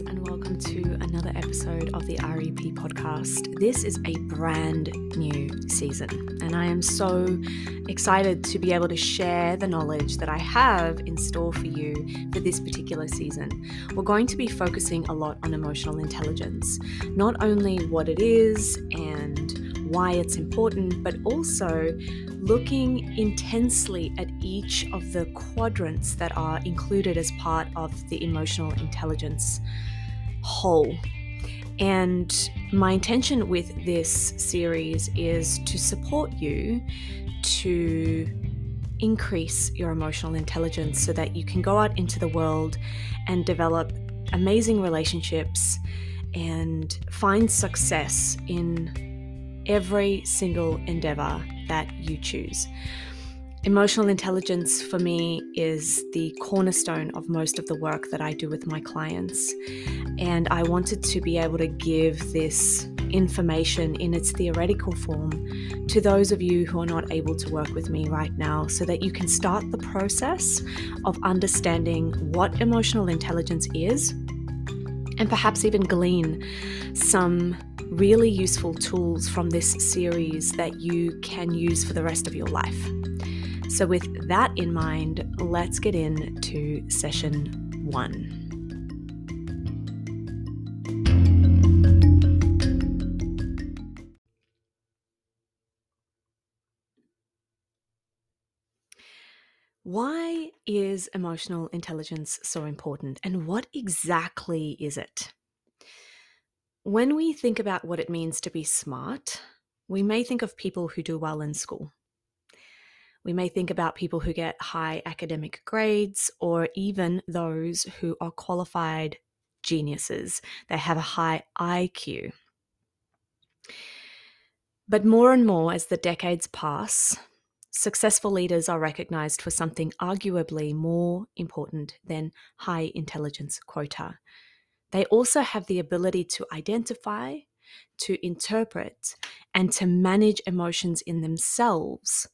and welcome to another episode of the REP podcast. This is a brand new season, and I am so excited to be able to share the knowledge that I have in store for you for this particular season. We're going to be focusing a lot on emotional intelligence, not only what it is and why it's important, but also looking intensely at each of the quadrants that are included as part of the emotional intelligence whole. And my intention with this series is to support you to increase your emotional intelligence so that you can go out into the world and develop amazing relationships and find success in every single endeavor that you choose. Emotional intelligence for me is the cornerstone of most of the work that I do with my clients. And I wanted to be able to give this information in its theoretical form to those of you who are not able to work with me right now so that you can start the process of understanding what emotional intelligence is and perhaps even glean some really useful tools from this series that you can use for the rest of your life. So, with that in mind, let's get into session one. Why is emotional intelligence so important and what exactly is it? When we think about what it means to be smart, we may think of people who do well in school. We may think about people who get high academic grades or even those who are qualified geniuses. They have a high IQ. But more and more as the decades pass, successful leaders are recognized for something arguably more important than high intelligence quota they also have the ability to identify, to interpret, and to manage emotions in themselves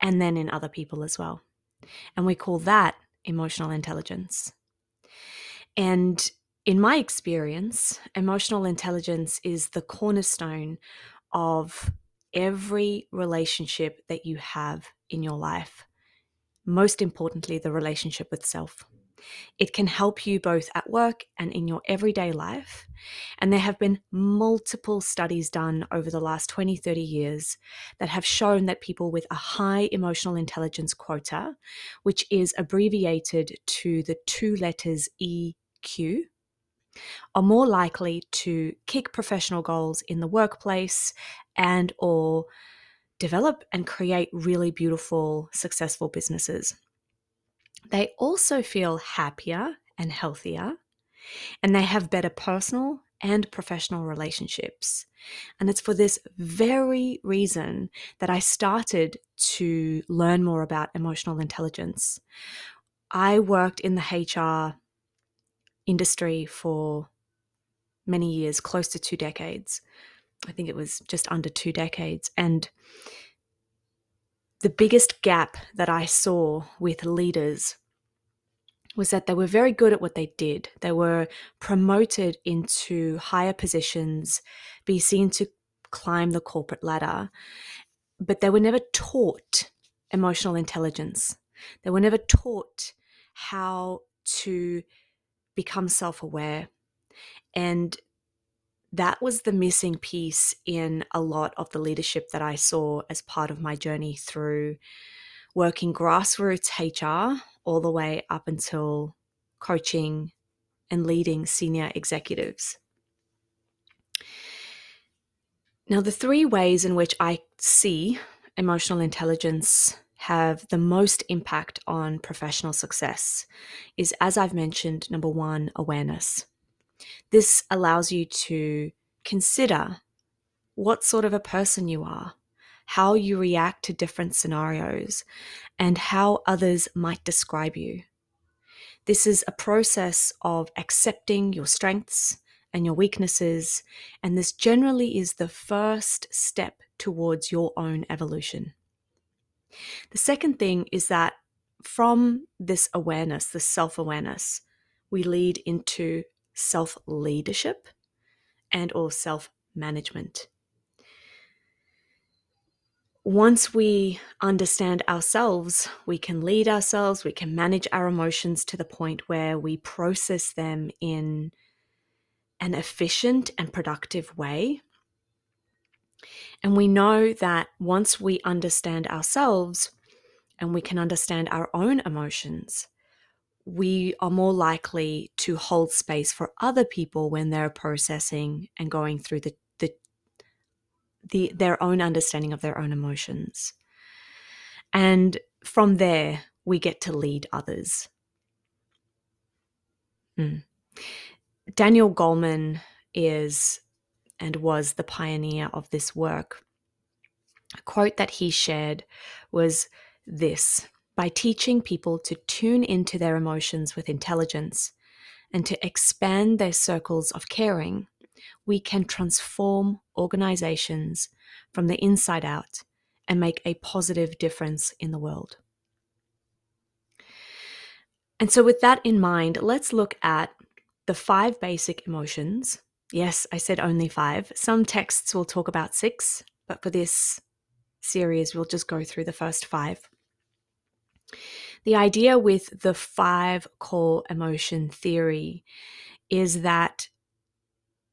and then in other people as well. And we call that emotional intelligence. And in my experience, emotional intelligence is the cornerstone of every relationship that you have in your life. Most importantly, the relationship with self. It can help you both at work and in your everyday life. And there have been multiple studies done over the last 20, 30 years that have shown that people with a high emotional intelligence quota, which is abbreviated to the two letters EQ, are more likely to kick professional goals in the workplace and or develop and create really beautiful successful businesses they also feel happier and healthier, and they have better personal and professional relationships. And it's for this very reason that I started to learn more about emotional intelligence. I worked in the HR industry for many years, close to two decades. I think it was just under two decades. And the biggest gap that I saw with leaders was that they were very good at what they did. They were promoted into higher positions, be seen to climb the corporate ladder, but they were never taught emotional intelligence. They were never taught how to become self aware. And that was the missing piece in a lot of the leadership that I saw as part of my journey through working grassroots HR all the way up until coaching and leading senior executives. Now, the three ways in which I see emotional intelligence have the most impact on professional success is, as I've mentioned, number one, awareness. This allows you to consider what sort of a person you are, how you react to different scenarios, and how others might describe you. This is a process of accepting your strengths and your weaknesses, and this generally is the first step towards your own evolution. The second thing is that from this awareness, this self awareness, we lead into self leadership and or self management. Once we understand ourselves, we can lead ourselves, we can manage our emotions to the point where we process them in an efficient and productive way. And we know that once we understand ourselves and we can understand our own emotions, we are more likely to hold space for other people when they're processing and going through the, the, the their own understanding of their own emotions. And from there, we get to lead others. Mm. Daniel Goleman is and was the pioneer of this work. A quote that he shared was this by teaching people to tune into their emotions with intelligence and to expand their circles of caring, we can transform organizations from the inside out and make a positive difference in the world. And so, with that in mind, let's look at the five basic emotions. Yes, I said only five. Some texts will talk about six, but for this series, we'll just go through the first five. The idea with the five core emotion theory is that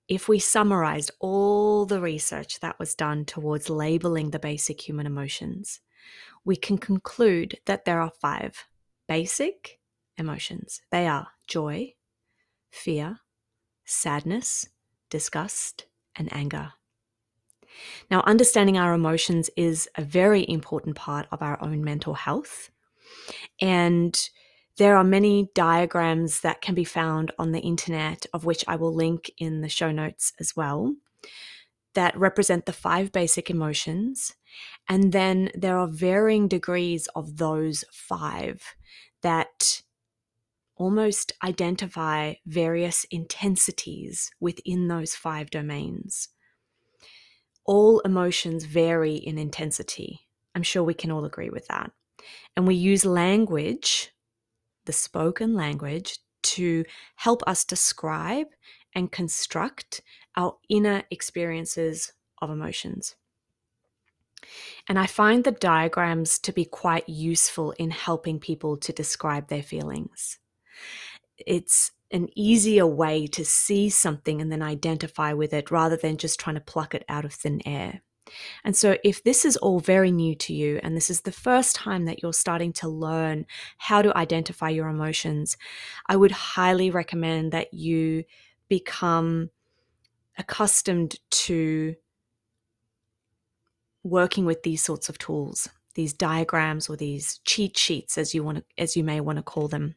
if we summarized all the research that was done towards labeling the basic human emotions, we can conclude that there are five basic emotions. They are joy, fear, sadness, disgust, and anger. Now, understanding our emotions is a very important part of our own mental health and there are many diagrams that can be found on the internet, of which I will link in the show notes as well, that represent the five basic emotions. And then there are varying degrees of those five that almost identify various intensities within those five domains. All emotions vary in intensity. I'm sure we can all agree with that. And we use language, the spoken language, to help us describe and construct our inner experiences of emotions. And I find the diagrams to be quite useful in helping people to describe their feelings. It's an easier way to see something and then identify with it rather than just trying to pluck it out of thin air. And so, if this is all very new to you, and this is the first time that you're starting to learn how to identify your emotions, I would highly recommend that you become accustomed to working with these sorts of tools these diagrams or these cheat sheets as you want to, as you may want to call them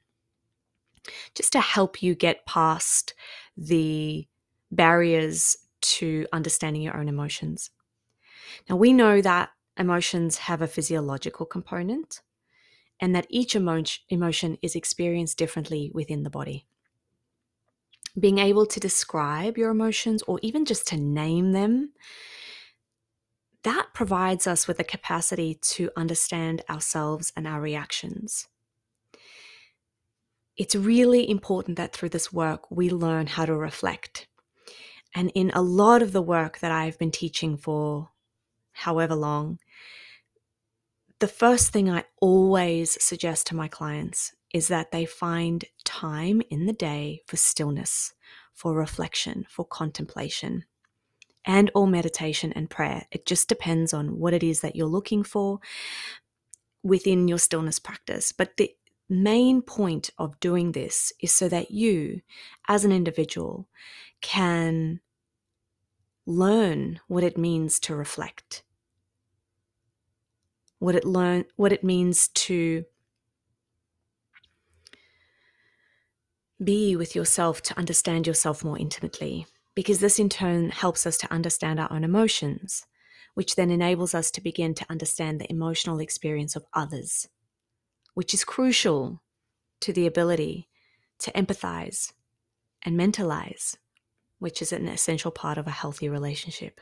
just to help you get past the barriers to understanding your own emotions now, we know that emotions have a physiological component and that each emotion is experienced differently within the body. Being able to describe your emotions or even just to name them, that provides us with a capacity to understand ourselves and our reactions. It's really important that through this work we learn how to reflect. And in a lot of the work that I've been teaching for however long, the first thing I always suggest to my clients is that they find time in the day for stillness, for reflection, for contemplation, and or meditation and prayer. It just depends on what it is that you're looking for within your stillness practice. But the main point of doing this is so that you, as an individual, can learn what it means to reflect, what it learn, what it means to be with yourself, to understand yourself more intimately, because this in turn helps us to understand our own emotions, which then enables us to begin to understand the emotional experience of others, which is crucial to the ability to empathize and mentalize which is an essential part of a healthy relationship.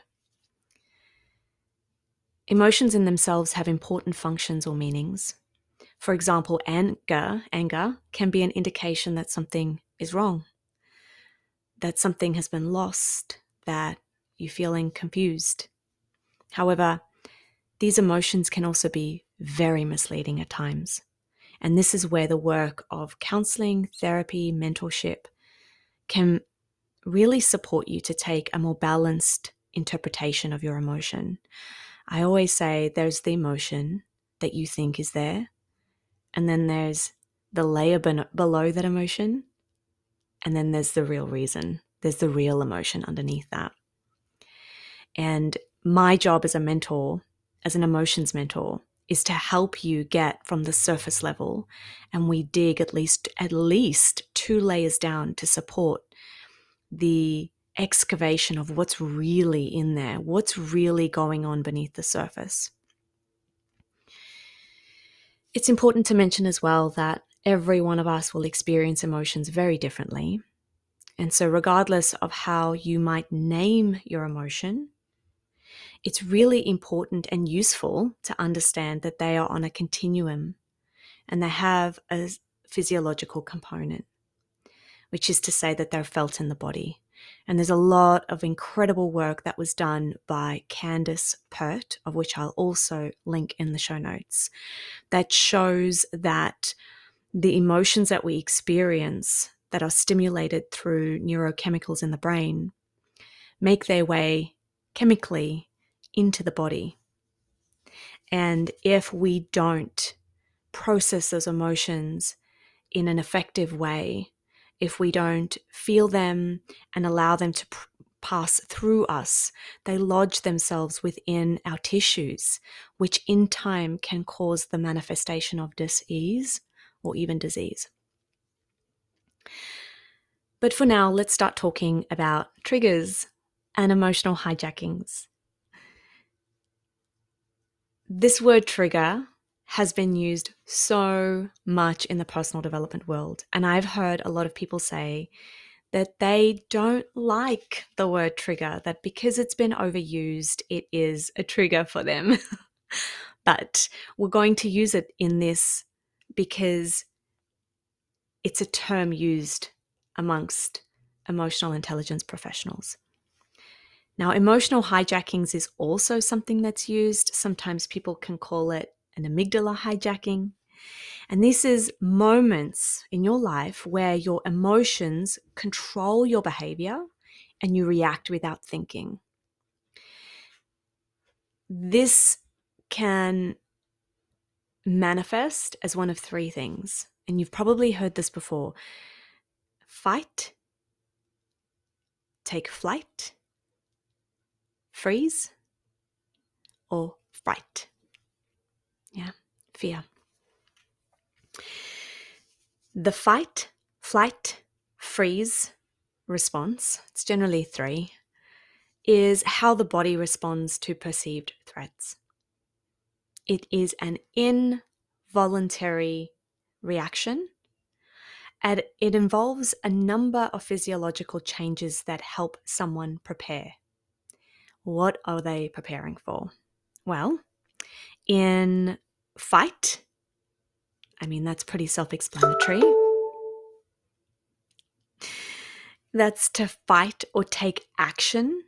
Emotions in themselves have important functions or meanings. For example, anger, anger can be an indication that something is wrong. that something has been lost, that you're feeling confused. However, these emotions can also be very misleading at times. And this is where the work of counseling, therapy, mentorship can really support you to take a more balanced interpretation of your emotion. I always say there's the emotion that you think is there, and then there's the layer below that emotion, and then there's the real reason. There's the real emotion underneath that. And my job as a mentor, as an emotions mentor, is to help you get from the surface level and we dig at least at least two layers down to support the excavation of what's really in there, what's really going on beneath the surface. It's important to mention as well that every one of us will experience emotions very differently. And so, regardless of how you might name your emotion, it's really important and useful to understand that they are on a continuum and they have a physiological component, which is to say that they're felt in the body. And there's a lot of incredible work that was done by Candace Pert, of which I'll also link in the show notes, that shows that the emotions that we experience that are stimulated through neurochemicals in the brain make their way chemically into the body. And if we don't process those emotions in an effective way, if we don't feel them and allow them to pr- pass through us, they lodge themselves within our tissues, which in time can cause the manifestation of disease or even disease. But for now, let's start talking about triggers and emotional hijackings. This word trigger has been used so much in the personal development world. And I've heard a lot of people say that they don't like the word trigger, that because it's been overused, it is a trigger for them. but we're going to use it in this because it's a term used amongst emotional intelligence professionals. Now, emotional hijackings is also something that's used. Sometimes people can call it an amygdala hijacking. And this is moments in your life where your emotions control your behavior and you react without thinking. This can manifest as one of three things. And you've probably heard this before fight, take flight, freeze, or fright. Fear. The fight, flight, freeze response, it's generally three, is how the body responds to perceived threats. It is an involuntary reaction and it involves a number of physiological changes that help someone prepare. What are they preparing for? Well, in fight, I mean, that's pretty self explanatory. That's to fight or take action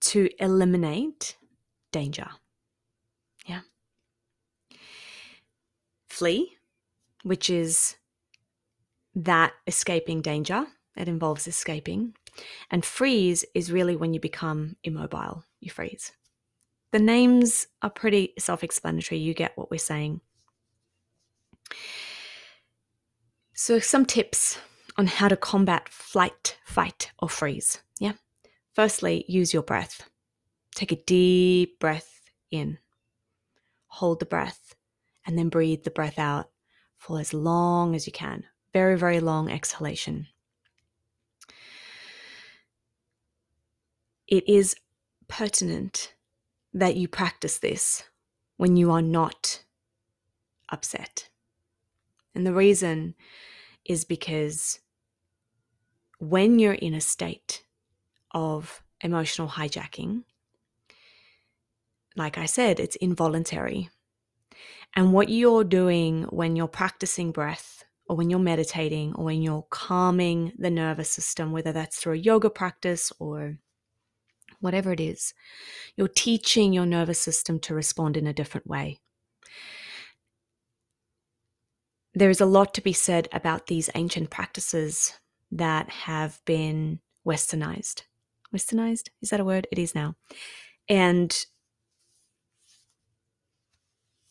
to eliminate danger. Yeah. Flee, which is that escaping danger, it involves escaping. And freeze is really when you become immobile, you freeze. The names are pretty self explanatory. You get what we're saying. So, some tips on how to combat flight, fight, or freeze. Yeah. Firstly, use your breath. Take a deep breath in, hold the breath, and then breathe the breath out for as long as you can. Very, very long exhalation. It is pertinent that you practice this when you are not upset. And the reason is because when you're in a state of emotional hijacking, like I said, it's involuntary. And what you're doing when you're practicing breath or when you're meditating or when you're calming the nervous system, whether that's through a yoga practice or whatever it is, you're teaching your nervous system to respond in a different way. There is a lot to be said about these ancient practices that have been westernized. Westernized? Is that a word? It is now. And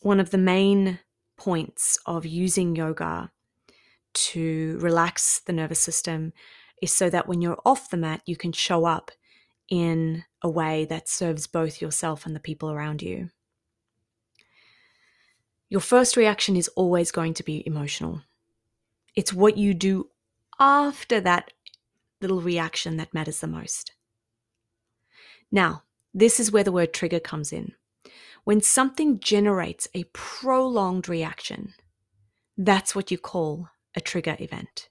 one of the main points of using yoga to relax the nervous system is so that when you're off the mat, you can show up in a way that serves both yourself and the people around you. Your first reaction is always going to be emotional. It's what you do after that little reaction that matters the most. Now, this is where the word trigger comes in. When something generates a prolonged reaction, that's what you call a trigger event.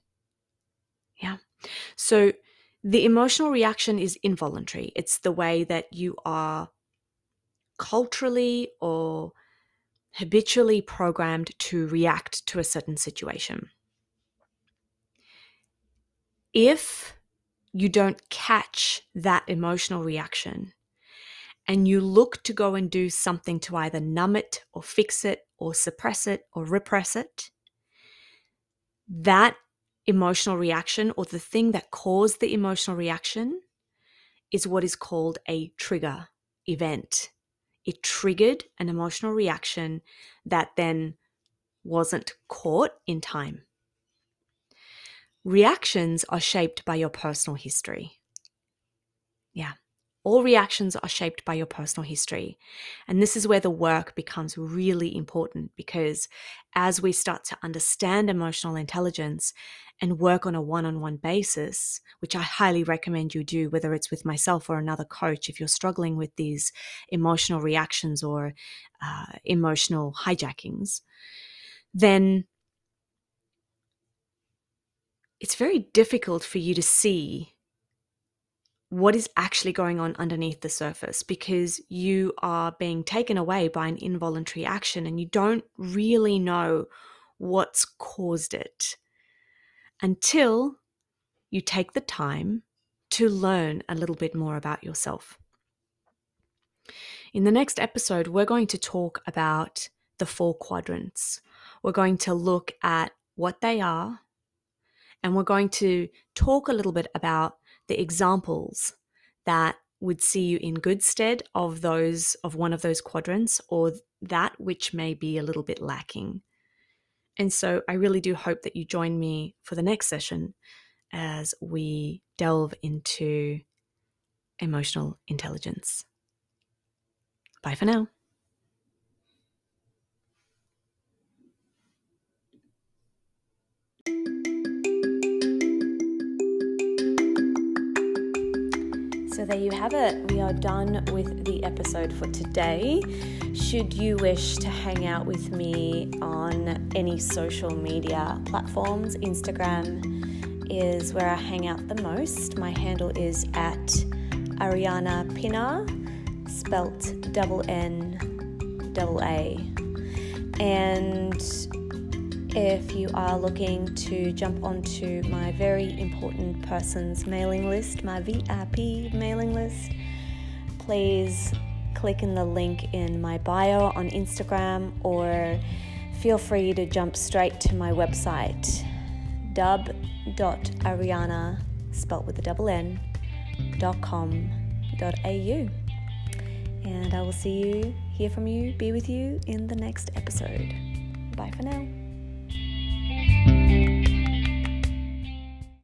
Yeah. So the emotional reaction is involuntary. It's the way that you are culturally or habitually programmed to react to a certain situation. If you don't catch that emotional reaction and you look to go and do something to either numb it or fix it or suppress it or repress it, that emotional reaction or the thing that caused the emotional reaction is what is called a trigger event. It triggered an emotional reaction that then wasn't caught in time. Reactions are shaped by your personal history. Yeah. All reactions are shaped by your personal history. And this is where the work becomes really important because as we start to understand emotional intelligence and work on a one on one basis, which I highly recommend you do, whether it's with myself or another coach, if you're struggling with these emotional reactions or uh, emotional hijackings, then it's very difficult for you to see what is actually going on underneath the surface because you are being taken away by an involuntary action and you don't really know what's caused it until you take the time to learn a little bit more about yourself. In the next episode, we're going to talk about the four quadrants. We're going to look at what they are, and we're going to talk a little bit about the examples that would see you in good stead of those of one of those quadrants or that which may be a little bit lacking. And so I really do hope that you join me for the next session as we delve into emotional intelligence. Bye for now. So there you have it. We are done with the episode for today. Should you wish to hang out with me on any social media platforms, Instagram is where I hang out the most. My handle is at Ariana Pinar, spelt double N, double A. And if you are looking to jump onto my very important persons mailing list, my VIP mailing list, please click in the link in my bio on Instagram or feel free to jump straight to my website dub.ariana spelt with a double n dot com dot au and I will see you, hear from you, be with you in the next episode. Bye for now.